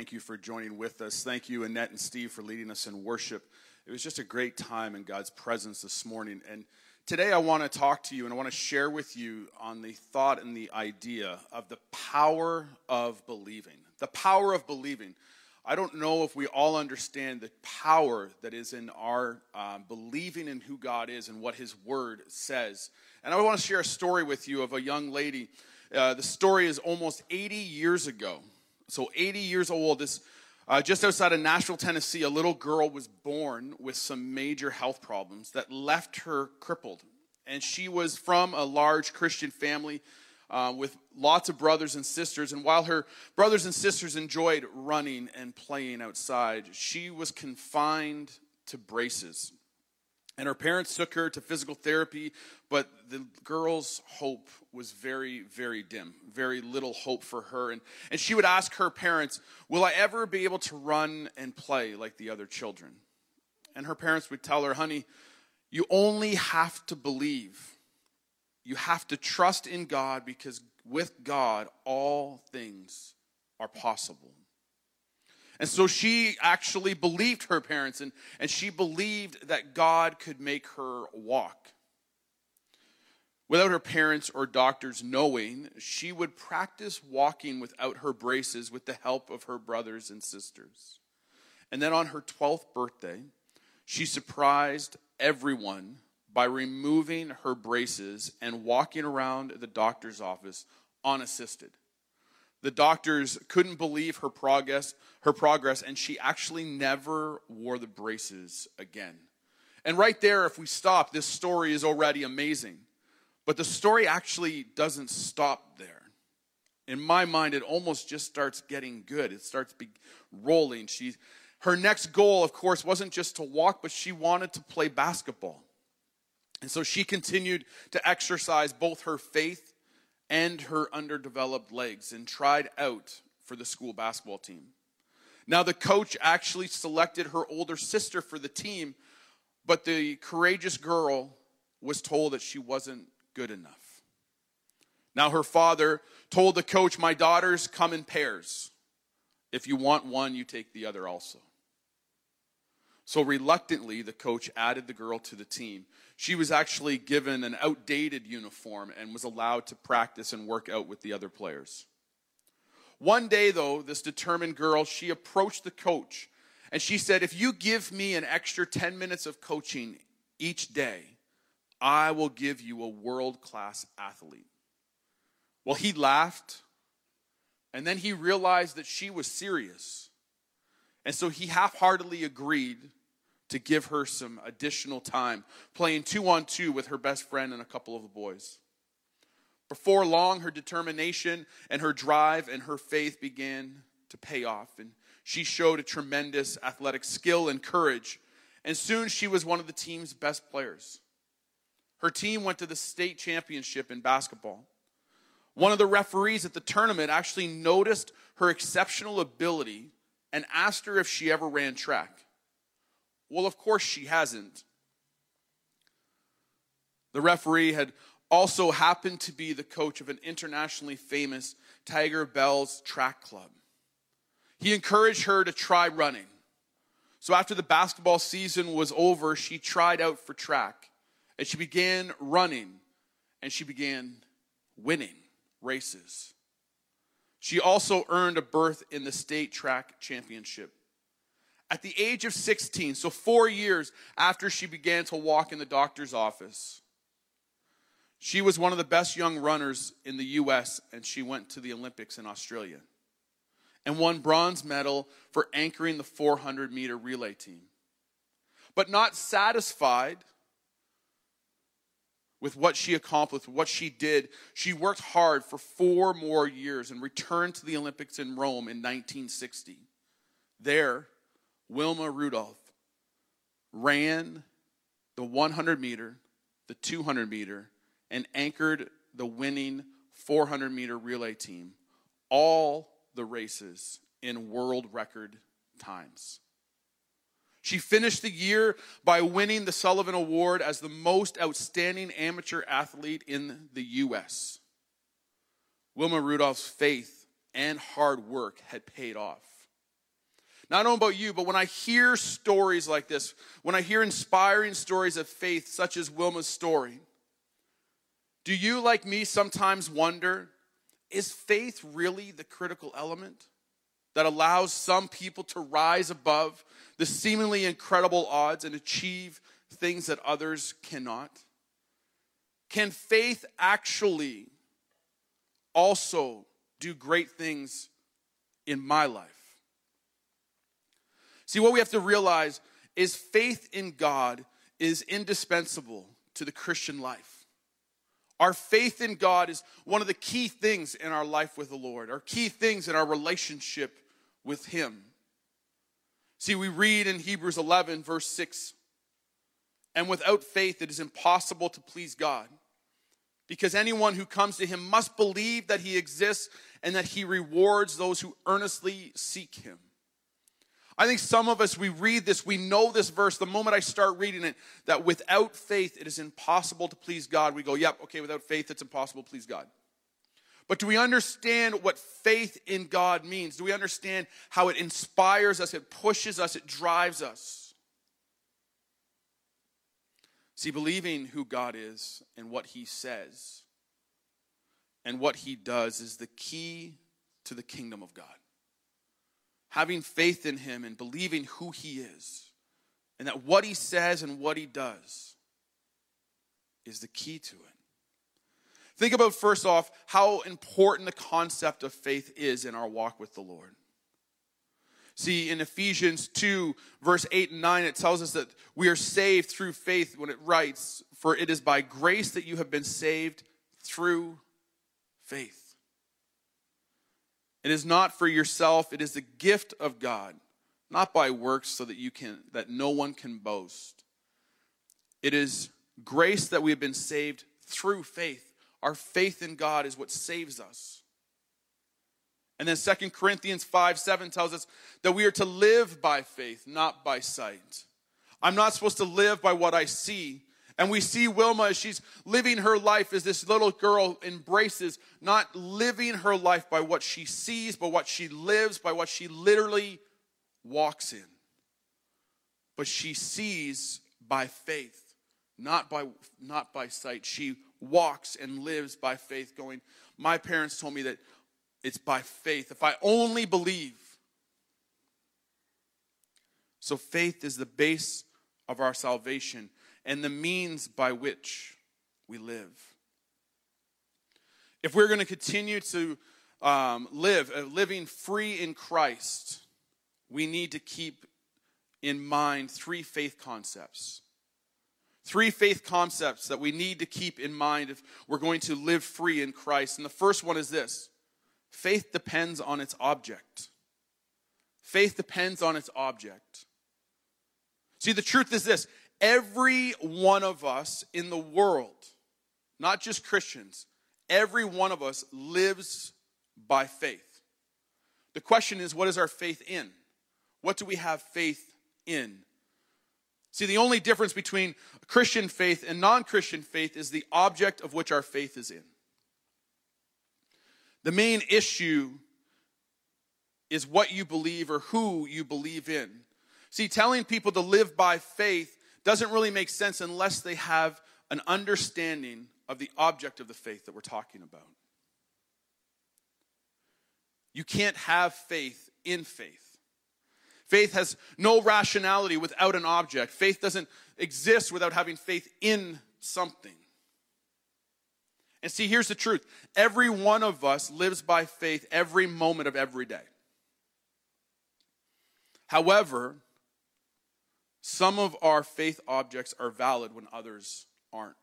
thank you for joining with us. Thank you, Annette and Steve, for leading us in worship. It was just a great time in God's presence this morning. And today I want to talk to you and I want to share with you on the thought and the idea of the power of believing. The power of believing. I don't know if we all understand the power that is in our um, believing in who God is and what His Word says. And I want to share a story with you of a young lady. Uh, the story is almost 80 years ago. So 80 years old, this uh, just outside of Nashville, Tennessee, a little girl was born with some major health problems that left her crippled. And she was from a large Christian family uh, with lots of brothers and sisters. And while her brothers and sisters enjoyed running and playing outside, she was confined to braces. And her parents took her to physical therapy, but the girl's hope was very, very dim, very little hope for her. And, and she would ask her parents, Will I ever be able to run and play like the other children? And her parents would tell her, Honey, you only have to believe. You have to trust in God because with God, all things are possible. And so she actually believed her parents and, and she believed that God could make her walk. Without her parents or doctors knowing, she would practice walking without her braces with the help of her brothers and sisters. And then on her 12th birthday, she surprised everyone by removing her braces and walking around the doctor's office unassisted. The doctors couldn't believe her progress, her progress, and she actually never wore the braces again. And right there, if we stop, this story is already amazing. But the story actually doesn't stop there. In my mind, it almost just starts getting good. It starts be rolling. She, her next goal, of course, wasn't just to walk, but she wanted to play basketball. And so she continued to exercise both her faith and her underdeveloped legs and tried out for the school basketball team. Now, the coach actually selected her older sister for the team, but the courageous girl was told that she wasn't good enough. Now, her father told the coach, My daughters come in pairs. If you want one, you take the other also. So reluctantly, the coach added the girl to the team. She was actually given an outdated uniform and was allowed to practice and work out with the other players. One day, though, this determined girl, she approached the coach and she said, If you give me an extra 10 minutes of coaching each day, I will give you a world class athlete. Well, he laughed and then he realized that she was serious. And so he half heartedly agreed to give her some additional time, playing two on two with her best friend and a couple of the boys. Before long, her determination and her drive and her faith began to pay off, and she showed a tremendous athletic skill and courage. And soon she was one of the team's best players. Her team went to the state championship in basketball. One of the referees at the tournament actually noticed her exceptional ability and asked her if she ever ran track. Well, of course she hasn't. The referee had also happened to be the coach of an internationally famous Tigerbelles track club. He encouraged her to try running. So after the basketball season was over, she tried out for track and she began running and she began winning races. She also earned a berth in the state track championship. At the age of 16, so four years after she began to walk in the doctor's office, she was one of the best young runners in the US, and she went to the Olympics in Australia and won bronze medal for anchoring the 400 meter relay team. But not satisfied, with what she accomplished, what she did. She worked hard for four more years and returned to the Olympics in Rome in 1960. There, Wilma Rudolph ran the 100 meter, the 200 meter, and anchored the winning 400 meter relay team, all the races in world record times. She finished the year by winning the Sullivan Award as the most outstanding amateur athlete in the U.S. Wilma Rudolph's faith and hard work had paid off. I don't know about you, but when I hear stories like this, when I hear inspiring stories of faith, such as Wilma's story, do you, like me, sometimes wonder is faith really the critical element that allows some people to rise above the seemingly incredible odds and achieve things that others cannot? Can faith actually also do great things in my life? See, what we have to realize is faith in God is indispensable to the Christian life. Our faith in God is one of the key things in our life with the Lord, our key things in our relationship with Him. See, we read in Hebrews 11, verse 6 and without faith, it is impossible to please God. Because anyone who comes to him must believe that he exists and that he rewards those who earnestly seek him. I think some of us, we read this, we know this verse the moment I start reading it, that without faith, it is impossible to please God. We go, yep, okay, without faith, it's impossible to please God. But do we understand what faith in God means? Do we understand how it inspires us, it pushes us, it drives us? See, believing who God is and what He says and what He does is the key to the kingdom of God. Having faith in Him and believing who He is and that what He says and what He does is the key to it. Think about first off how important the concept of faith is in our walk with the Lord. See, in Ephesians 2, verse 8 and 9, it tells us that we are saved through faith when it writes, For it is by grace that you have been saved through faith. It is not for yourself, it is the gift of God, not by works so that you can that no one can boast. It is grace that we have been saved through faith. Our faith in God is what saves us. And then Second Corinthians 5 7 tells us that we are to live by faith, not by sight. I'm not supposed to live by what I see. And we see Wilma as she's living her life as this little girl embraces, not living her life by what she sees, but what she lives, by what she literally walks in. But she sees by faith, not by, not by sight. She walks and lives by faith, going, My parents told me that it's by faith. If I only believe. So faith is the base of our salvation and the means by which we live. If we're going to continue to um, live, uh, living free in Christ, we need to keep in mind three faith concepts. Three faith concepts that we need to keep in mind if we're going to live free in Christ. And the first one is this faith depends on its object. Faith depends on its object. See, the truth is this every one of us in the world, not just Christians, every one of us lives by faith. The question is, what is our faith in? What do we have faith in? See, the only difference between Christian faith and non Christian faith is the object of which our faith is in. The main issue is what you believe or who you believe in. See, telling people to live by faith doesn't really make sense unless they have an understanding of the object of the faith that we're talking about. You can't have faith in faith. Faith has no rationality without an object. Faith doesn't exist without having faith in something. And see, here's the truth every one of us lives by faith every moment of every day. However, some of our faith objects are valid when others aren't.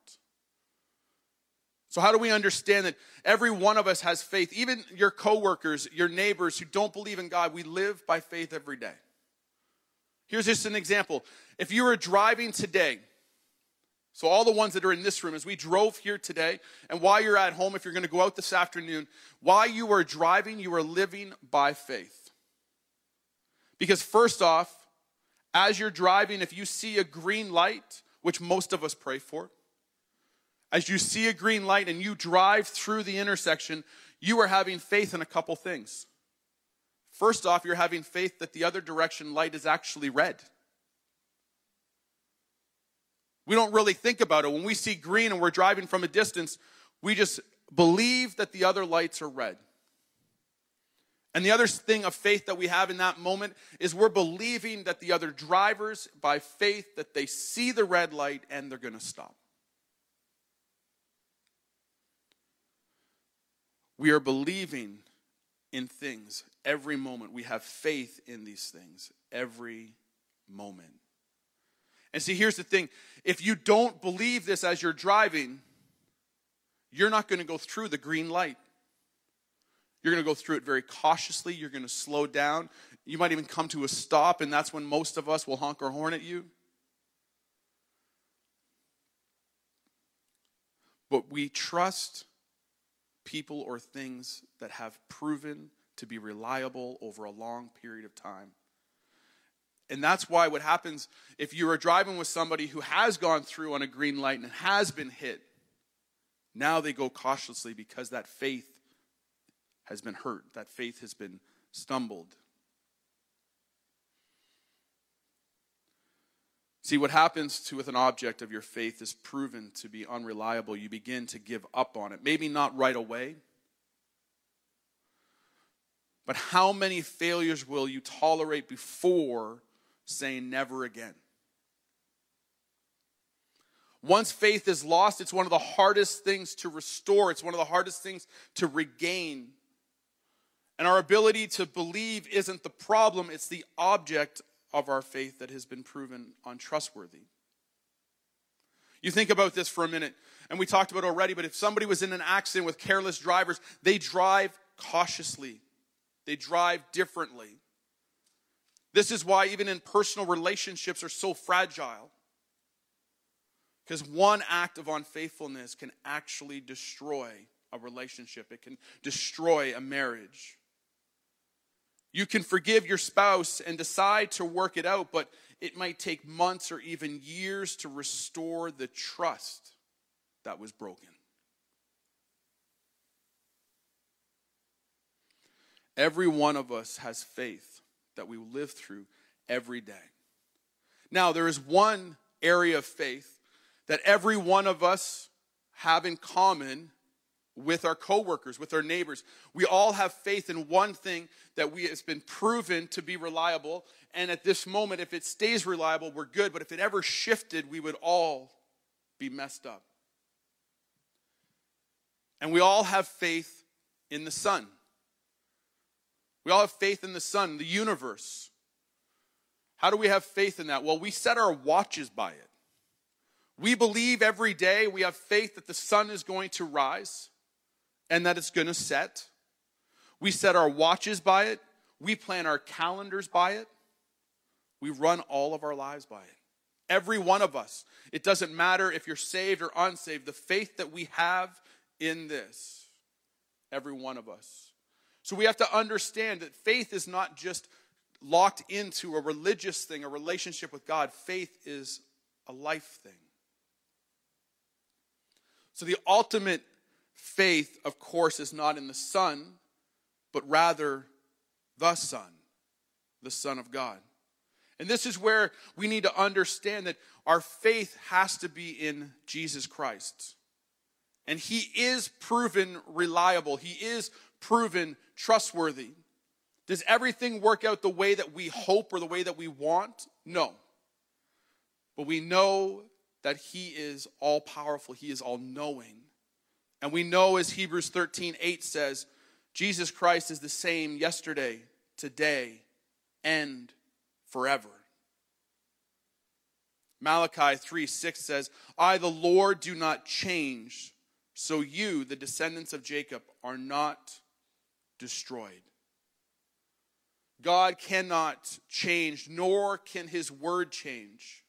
So, how do we understand that every one of us has faith? Even your coworkers, your neighbors who don't believe in God, we live by faith every day. Here's just an example. If you were driving today, so all the ones that are in this room, as we drove here today, and while you're at home, if you're going to go out this afternoon, while you are driving, you are living by faith. Because first off, as you're driving, if you see a green light, which most of us pray for, as you see a green light and you drive through the intersection, you are having faith in a couple things. First off, you're having faith that the other direction light is actually red. We don't really think about it. When we see green and we're driving from a distance, we just believe that the other lights are red. And the other thing of faith that we have in that moment is we're believing that the other drivers, by faith, that they see the red light and they're going to stop. We are believing in things every moment. We have faith in these things every moment. And see, here's the thing if you don't believe this as you're driving, you're not going to go through the green light. You're going to go through it very cautiously. You're going to slow down. You might even come to a stop, and that's when most of us will honk our horn at you. But we trust people or things that have proven to be reliable over a long period of time. And that's why what happens if you are driving with somebody who has gone through on a green light and has been hit, now they go cautiously because that faith has been hurt, that faith has been stumbled. See, what happens to with an object of your faith is proven to be unreliable. You begin to give up on it. Maybe not right away, but how many failures will you tolerate before saying never again? Once faith is lost, it's one of the hardest things to restore, it's one of the hardest things to regain. And our ability to believe isn't the problem, it's the object of our faith that has been proven untrustworthy. You think about this for a minute, and we talked about it already, but if somebody was in an accident with careless drivers, they drive cautiously, they drive differently. This is why, even in personal relationships, are so fragile. Because one act of unfaithfulness can actually destroy a relationship, it can destroy a marriage. You can forgive your spouse and decide to work it out, but it might take months or even years to restore the trust that was broken. Every one of us has faith that we live through every day. Now, there is one area of faith that every one of us have in common with our coworkers, with our neighbors. We all have faith in one thing that we has been proven to be reliable. And at this moment, if it stays reliable, we're good. But if it ever shifted, we would all be messed up. And we all have faith in the sun. We all have faith in the sun, the universe. How do we have faith in that? Well, we set our watches by it. We believe every day, we have faith that the sun is going to rise and that it's going to set. We set our watches by it. We plan our calendars by it. We run all of our lives by it. Every one of us. It doesn't matter if you're saved or unsaved. The faith that we have in this, every one of us. So we have to understand that faith is not just locked into a religious thing, a relationship with God. Faith is a life thing. So the ultimate faith, of course, is not in the Son, but rather the Son, the Son of God. And this is where we need to understand that our faith has to be in Jesus Christ. And He is proven reliable, He is proven trustworthy. Does everything work out the way that we hope or the way that we want? No. But we know that He is all powerful, He is all knowing. And we know, as Hebrews 13 8 says, Jesus Christ is the same yesterday, today, and forever. Malachi 3 6 says, I, the Lord, do not change. so you, the descendants of Jacob, are not destroyed. God cannot change, nor can his word change.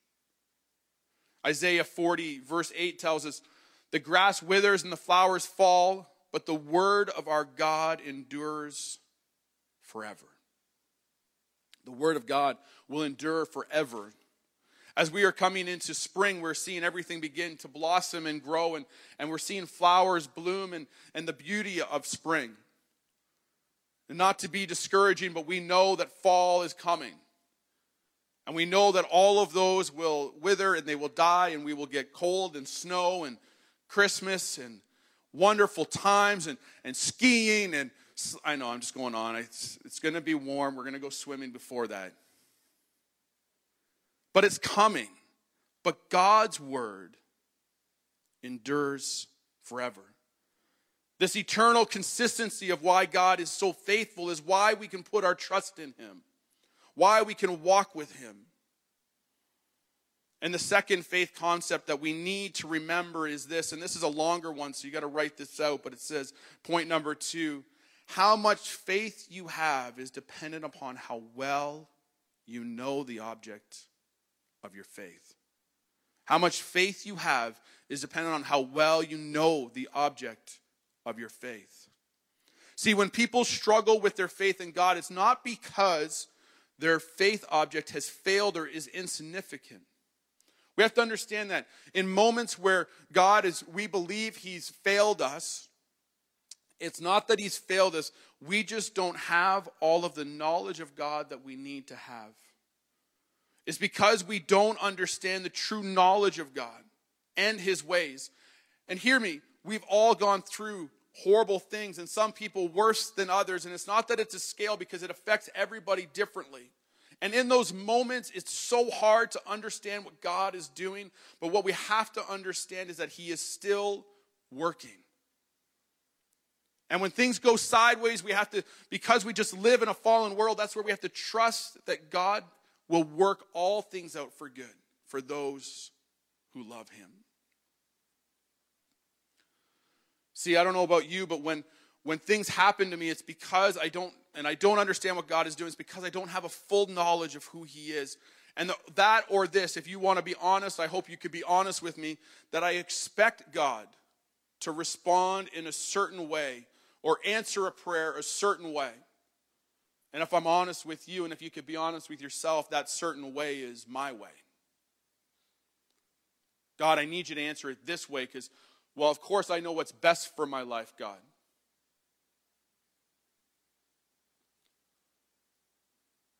Isaiah 40, verse 8 tells us the grass withers and the flowers fall, but the word of our God endures forever. The word of God will endure forever. As we are coming into spring, we're seeing everything begin to blossom and grow, and, and we're seeing flowers bloom and, and the beauty of spring. And not to be discouraging, but we know that fall is coming. And we know that all of those will wither and they will die, and we will get cold and snow and Christmas and wonderful times and, and skiing. And I know I'm just going on. It's, it's going to be warm. We're going to go swimming before that but it's coming. But God's word endures forever. This eternal consistency of why God is so faithful is why we can put our trust in Him, why we can walk with Him. And the second faith concept that we need to remember is this, and this is a longer one, so you got to write this out, but it says, point number two how much faith you have is dependent upon how well you know the object of your faith. How much faith you have is dependent on how well you know the object of your faith. See, when people struggle with their faith in God, it's not because their faith object has failed or is insignificant. We have to understand that in moments where God is, we believe He's failed us, it's not that He's failed us, we just don't have all of the knowledge of God that we need to have It's because we don't understand the true knowledge of God and his ways. And hear me, we've all gone through horrible things, and some people worse than others. And it's not that it's a scale because it affects everybody differently. And in those moments, it's so hard to understand what God is doing. But what we have to understand is that He is still working. And when things go sideways, we have to, because we just live in a fallen world, that's where we have to trust that God will work all things out for good for those who love him. See, I don't know about you, but when when things happen to me, it's because I don't and I don't understand what God is doing. It's because I don't have a full knowledge of who he is. And the, that or this, if you want to be honest, I hope you could be honest with me that I expect God to respond in a certain way or answer a prayer a certain way. And if I'm honest with you, and if you could be honest with yourself, that certain way is my way. God, I need you to answer it this way because, well, of course, I know what's best for my life, God.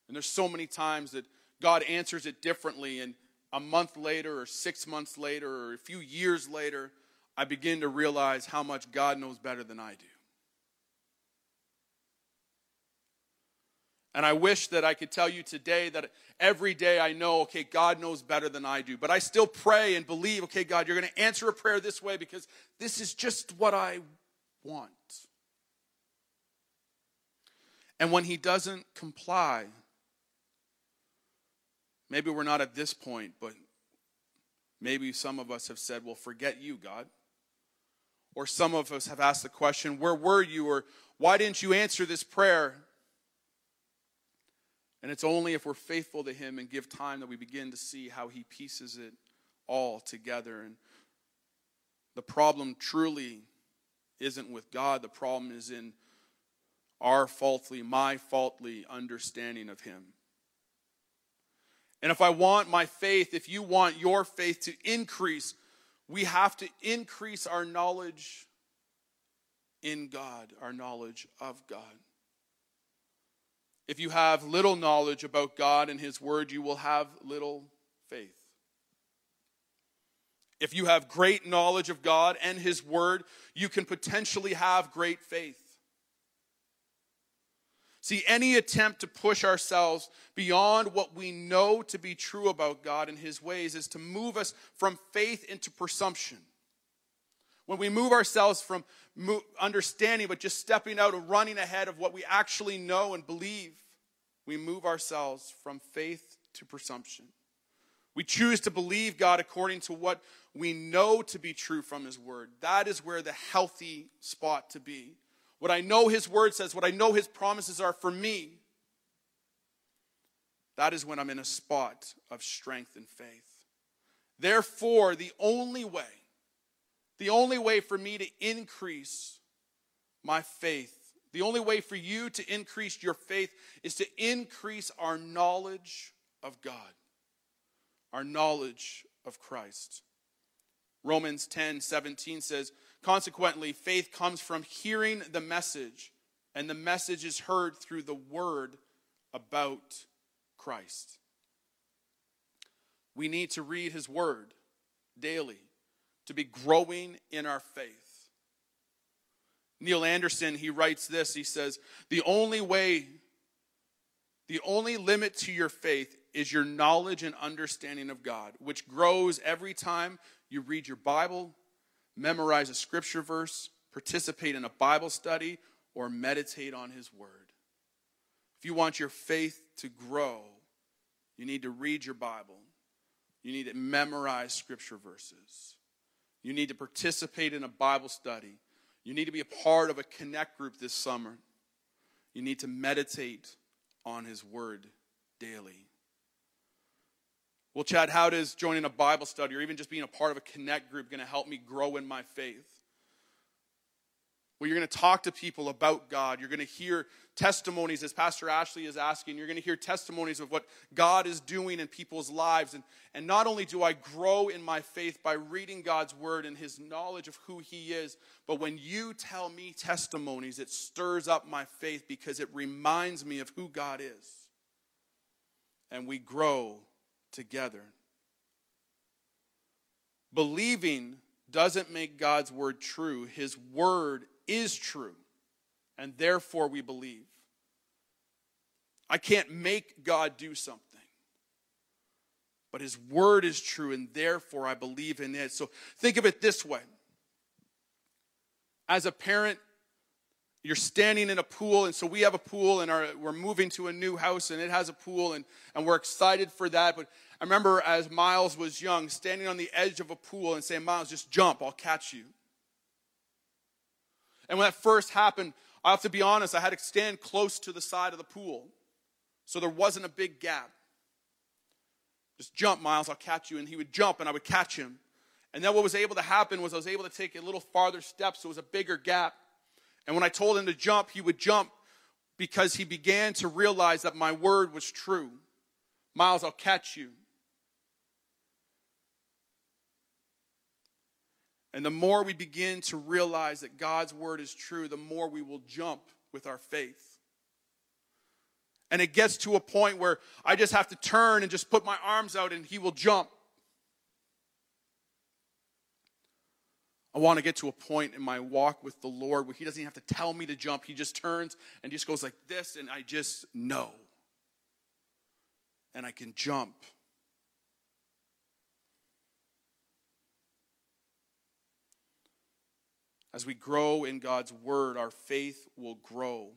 And there's so many times that God answers it differently, and a month later, or six months later, or a few years later, I begin to realize how much God knows better than I do. And I wish that I could tell you today that every day I know, okay, God knows better than I do. But I still pray and believe, okay, God, you're going to answer a prayer this way because this is just what I want. And when He doesn't comply, maybe we're not at this point, but maybe some of us have said, well, forget you, God. Or some of us have asked the question, where were you? Or why didn't you answer this prayer? And it's only if we're faithful to Him and give time that we begin to see how He pieces it all together. And the problem truly isn't with God, the problem is in our faultly, my faultly understanding of Him. And if I want my faith, if you want your faith to increase, we have to increase our knowledge in God, our knowledge of God. If you have little knowledge about God and His Word, you will have little faith. If you have great knowledge of God and His Word, you can potentially have great faith. See, any attempt to push ourselves beyond what we know to be true about God and His ways is to move us from faith into presumption. When we move ourselves from understanding, but just stepping out and running ahead of what we actually know and believe, we move ourselves from faith to presumption. We choose to believe God according to what we know to be true from His Word. That is where the healthy spot to be. What I know His Word says, what I know His promises are for me, that is when I'm in a spot of strength and faith. Therefore, the only way, the only way for me to increase my faith, the only way for you to increase your faith is to increase our knowledge of God, our knowledge of Christ. Romans 10 17 says, Consequently, faith comes from hearing the message, and the message is heard through the word about Christ. We need to read his word daily to be growing in our faith. Neil Anderson, he writes this. He says, The only way, the only limit to your faith is your knowledge and understanding of God, which grows every time you read your Bible, memorize a scripture verse, participate in a Bible study, or meditate on His Word. If you want your faith to grow, you need to read your Bible. You need to memorize scripture verses. You need to participate in a Bible study. You need to be a part of a connect group this summer. You need to meditate on His Word daily. Well, Chad, how does joining a Bible study or even just being a part of a connect group going to help me grow in my faith? Well, you're going to talk to people about God. You're going to hear testimonies, as Pastor Ashley is asking. You're going to hear testimonies of what God is doing in people's lives. And, and not only do I grow in my faith by reading God's word and his knowledge of who he is, but when you tell me testimonies, it stirs up my faith because it reminds me of who God is. And we grow together. Believing doesn't make God's word true, his word is true, and therefore we believe. I can't make God do something. But his word is true, and therefore I believe in it. So think of it this way. As a parent, you're standing in a pool, and so we have a pool, and our, we're moving to a new house, and it has a pool, and, and we're excited for that. But I remember as Miles was young, standing on the edge of a pool and saying, Miles, just jump, I'll catch you. And when that first happened, I have to be honest, I had to stand close to the side of the pool. So there wasn't a big gap. Just jump, Miles, I'll catch you. And he would jump and I would catch him. And then what was able to happen was I was able to take a little farther step, so it was a bigger gap. And when I told him to jump, he would jump because he began to realize that my word was true. Miles, I'll catch you. And the more we begin to realize that God's word is true, the more we will jump with our faith. And it gets to a point where I just have to turn and just put my arms out and he will jump. I want to get to a point in my walk with the Lord where he doesn't even have to tell me to jump. He just turns and just goes like this, and I just know. And I can jump. As we grow in God's word, our faith will grow.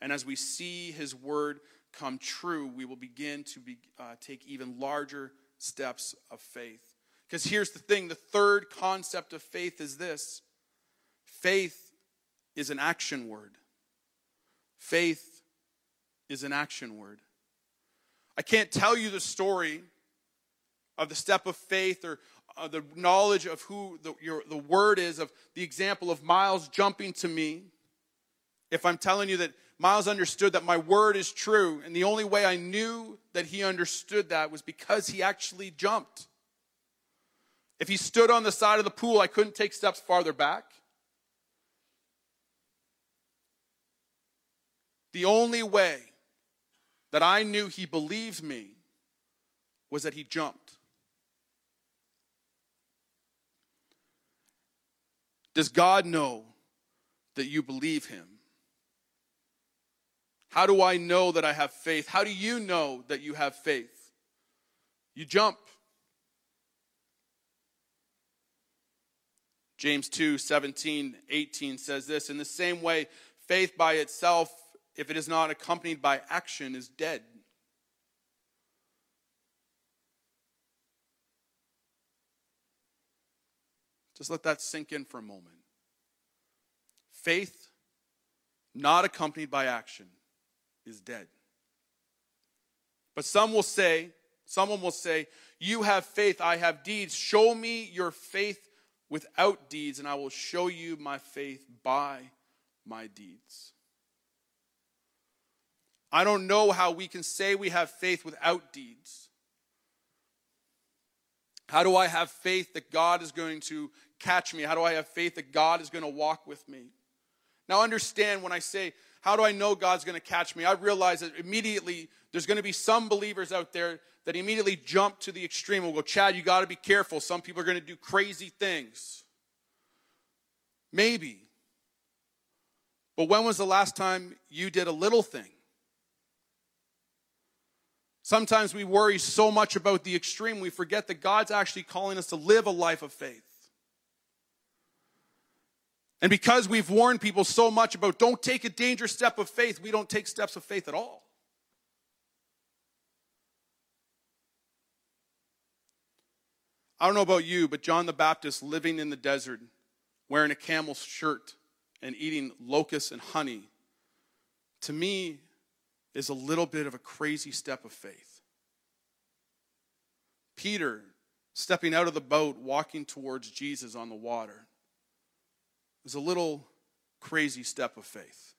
And as we see his word come true, we will begin to be, uh, take even larger steps of faith. Because here's the thing the third concept of faith is this faith is an action word. Faith is an action word. I can't tell you the story of the step of faith or uh, the knowledge of who the, your, the word is, of the example of Miles jumping to me, if I'm telling you that Miles understood that my word is true, and the only way I knew that he understood that was because he actually jumped. If he stood on the side of the pool, I couldn't take steps farther back. The only way that I knew he believed me was that he jumped. Does God know that you believe him? How do I know that I have faith? How do you know that you have faith? You jump. James 2 17, 18 says this In the same way, faith by itself, if it is not accompanied by action, is dead. Just let that sink in for a moment. Faith not accompanied by action is dead. But some will say, someone will say, You have faith, I have deeds. Show me your faith without deeds, and I will show you my faith by my deeds. I don't know how we can say we have faith without deeds. How do I have faith that God is going to catch me? How do I have faith that God is going to walk with me? Now, understand when I say, How do I know God's going to catch me? I realize that immediately there's going to be some believers out there that immediately jump to the extreme and go, Chad, you got to be careful. Some people are going to do crazy things. Maybe. But when was the last time you did a little thing? Sometimes we worry so much about the extreme, we forget that God's actually calling us to live a life of faith. And because we've warned people so much about don't take a dangerous step of faith, we don't take steps of faith at all. I don't know about you, but John the Baptist living in the desert, wearing a camel's shirt and eating locusts and honey, to me is a little bit of a crazy step of faith. Peter stepping out of the boat, walking towards Jesus on the water, is a little crazy step of faith.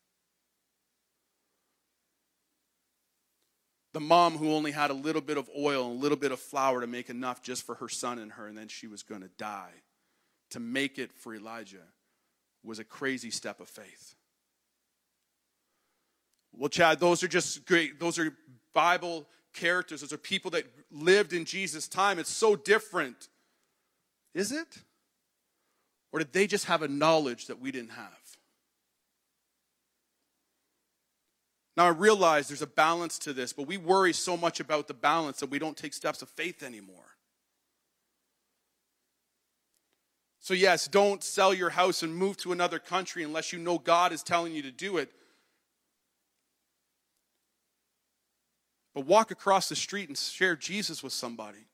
The mom who only had a little bit of oil and a little bit of flour to make enough just for her son and her, and then she was going to die to make it for Elijah was a crazy step of faith. Well, Chad, those are just great. Those are Bible characters. Those are people that lived in Jesus' time. It's so different. Is it? Or did they just have a knowledge that we didn't have? Now, I realize there's a balance to this, but we worry so much about the balance that we don't take steps of faith anymore. So, yes, don't sell your house and move to another country unless you know God is telling you to do it. But walk across the street and share Jesus with somebody.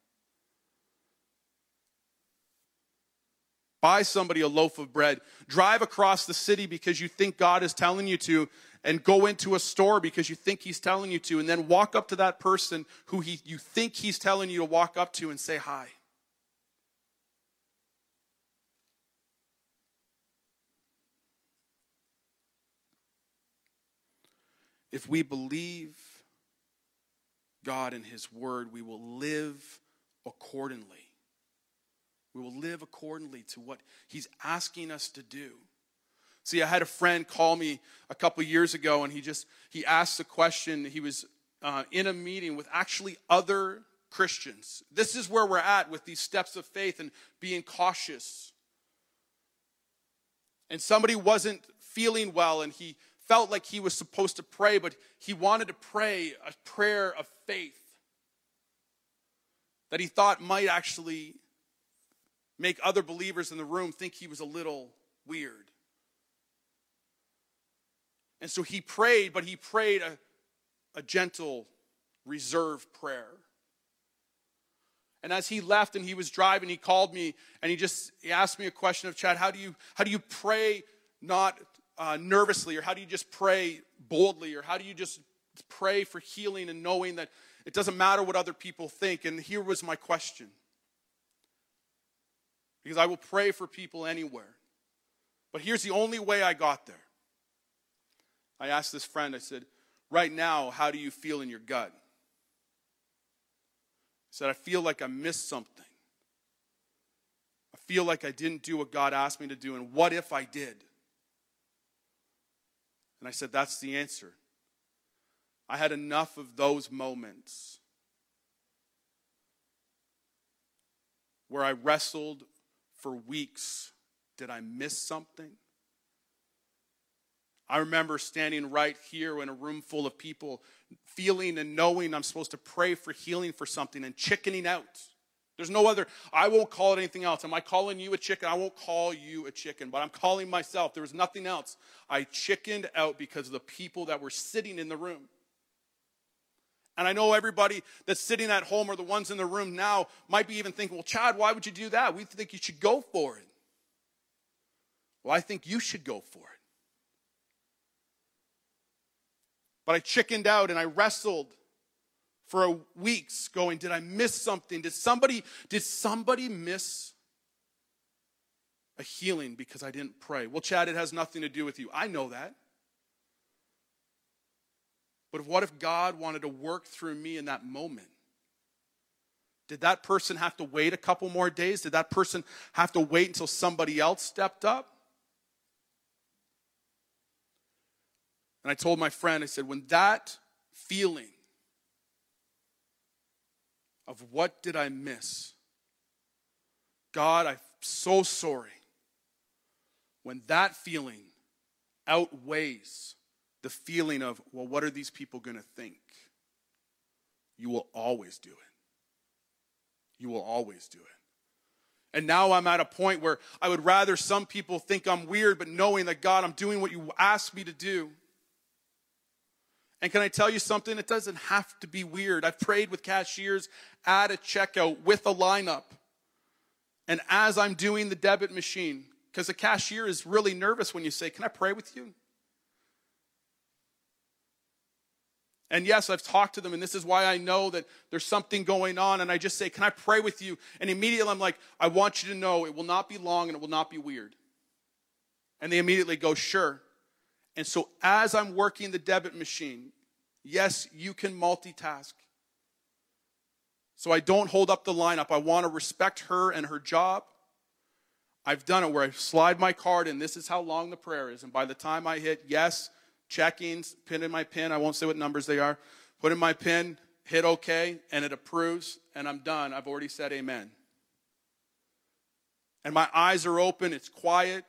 Buy somebody a loaf of bread. Drive across the city because you think God is telling you to, and go into a store because you think He's telling you to, and then walk up to that person who he, you think He's telling you to walk up to and say hi. If we believe God and His Word, we will live accordingly. We will live accordingly to what He's asking us to do. See, I had a friend call me a couple years ago, and he just he asked a question. He was uh, in a meeting with actually other Christians. This is where we're at with these steps of faith and being cautious. And somebody wasn't feeling well, and he felt like he was supposed to pray, but he wanted to pray a prayer of faith that he thought might actually make other believers in the room think he was a little weird. And so he prayed, but he prayed a, a gentle, reserved prayer. And as he left and he was driving, he called me and he just he asked me a question of Chad, how do you how do you pray not uh, nervously, or how do you just pray boldly, or how do you just pray for healing and knowing that it doesn't matter what other people think? And here was my question. Because I will pray for people anywhere. But here's the only way I got there. I asked this friend, I said, Right now, how do you feel in your gut? He said, I feel like I missed something. I feel like I didn't do what God asked me to do, and what if I did? And I said, That's the answer. I had enough of those moments where I wrestled for weeks. Did I miss something? I remember standing right here in a room full of people, feeling and knowing I'm supposed to pray for healing for something and chickening out. There's no other, I won't call it anything else. Am I calling you a chicken? I won't call you a chicken, but I'm calling myself. There was nothing else. I chickened out because of the people that were sitting in the room. And I know everybody that's sitting at home or the ones in the room now might be even thinking, well, Chad, why would you do that? We think you should go for it. Well, I think you should go for it. But I chickened out and I wrestled for weeks going, did I miss something? Did somebody did somebody miss a healing because I didn't pray? Well, Chad, it has nothing to do with you. I know that. But what if God wanted to work through me in that moment? Did that person have to wait a couple more days? Did that person have to wait until somebody else stepped up? And I told my friend, I said, when that feeling of what did I miss? God, I'm so sorry. When that feeling outweighs the feeling of, well, what are these people going to think? You will always do it. You will always do it. And now I'm at a point where I would rather some people think I'm weird, but knowing that God, I'm doing what you asked me to do. And can I tell you something? It doesn't have to be weird. I've prayed with cashiers at a checkout with a lineup. And as I'm doing the debit machine, because the cashier is really nervous when you say, Can I pray with you? And yes, I've talked to them, and this is why I know that there's something going on. And I just say, Can I pray with you? And immediately I'm like, I want you to know it will not be long and it will not be weird. And they immediately go, Sure. And so as I'm working the debit machine, yes, you can multitask. So I don't hold up the lineup. I want to respect her and her job. I've done it where I slide my card and this is how long the prayer is. And by the time I hit yes, checking, pin in my pin. I won't say what numbers they are. Put in my pin, hit OK, and it approves, and I'm done. I've already said amen. And my eyes are open, it's quiet.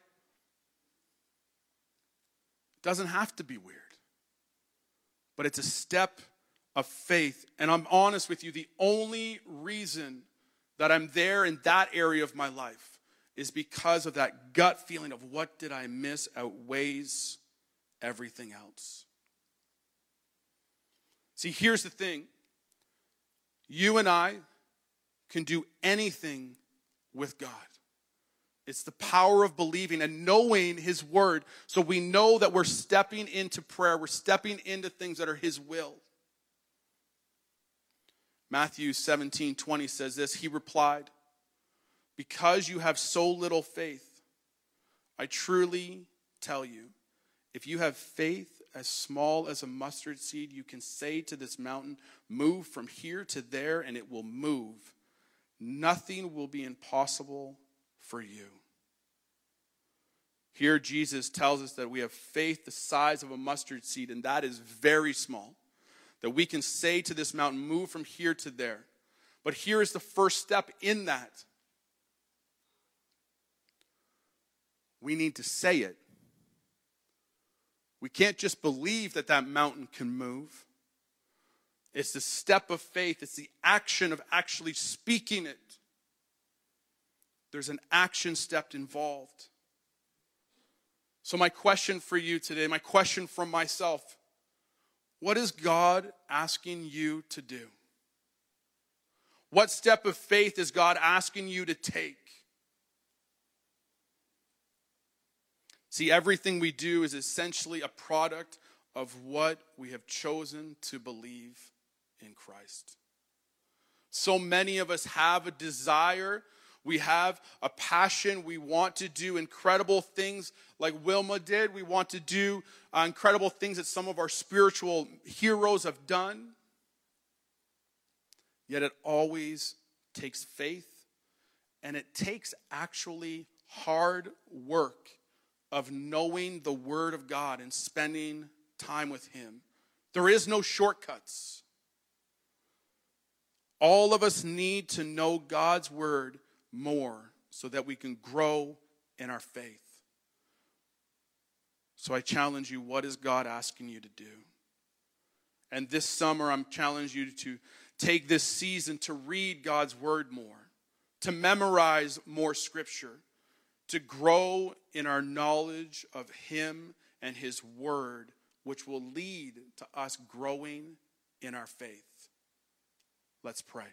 It doesn't have to be weird, but it's a step of faith. And I'm honest with you, the only reason that I'm there in that area of my life is because of that gut feeling of what did I miss outweighs everything else. See, here's the thing you and I can do anything with God. It's the power of believing and knowing His Word. So we know that we're stepping into prayer, we're stepping into things that are His will. Matthew 17 20 says this He replied, Because you have so little faith, I truly tell you, if you have faith as small as a mustard seed, you can say to this mountain, Move from here to there, and it will move. Nothing will be impossible for you. Here, Jesus tells us that we have faith the size of a mustard seed, and that is very small. That we can say to this mountain, Move from here to there. But here is the first step in that. We need to say it. We can't just believe that that mountain can move. It's the step of faith, it's the action of actually speaking it. There's an action step involved. So, my question for you today, my question from myself what is God asking you to do? What step of faith is God asking you to take? See, everything we do is essentially a product of what we have chosen to believe in Christ. So many of us have a desire, we have a passion, we want to do incredible things like Wilma did. We want to do uh, incredible things that some of our spiritual heroes have done. Yet it always takes faith and it takes actually hard work of knowing the Word of God and spending time with Him. There is no shortcuts. All of us need to know God's Word more so that we can grow in our faith. So I challenge you what is God asking you to do? And this summer, I'm challenging you to take this season to read God's Word more, to memorize more Scripture to grow in our knowledge of Him and His Word, which will lead to us growing in our faith. Let's pray.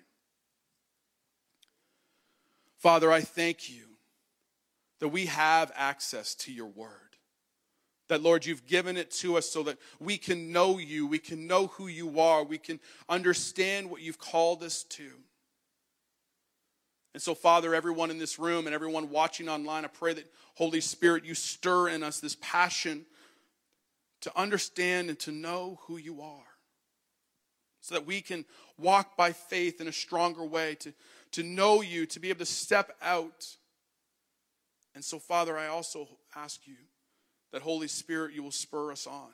Father, I thank you that we have access to your word. That, Lord, you've given it to us so that we can know you, we can know who you are, we can understand what you've called us to. And so, Father, everyone in this room and everyone watching online, I pray that, Holy Spirit, you stir in us this passion to understand and to know who you are so that we can walk by faith in a stronger way, to, to know you, to be able to step out. And so, Father, I also ask you that Holy Spirit, you will spur us on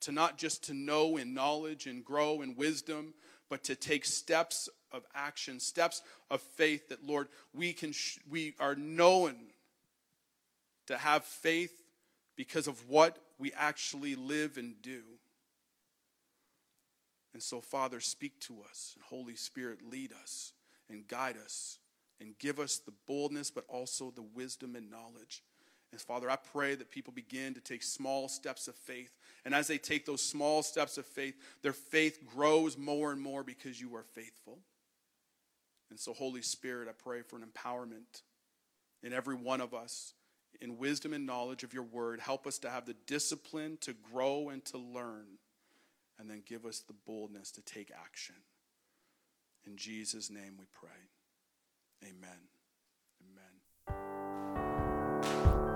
to not just to know in knowledge and grow in wisdom, but to take steps of action, steps of faith that Lord, we can sh- we are known to have faith because of what we actually live and do. And so Father, speak to us and Holy Spirit lead us and guide us and give us the boldness but also the wisdom and knowledge and Father, I pray that people begin to take small steps of faith. And as they take those small steps of faith, their faith grows more and more because you are faithful. And so, Holy Spirit, I pray for an empowerment in every one of us in wisdom and knowledge of your word. Help us to have the discipline to grow and to learn, and then give us the boldness to take action. In Jesus' name we pray. Amen.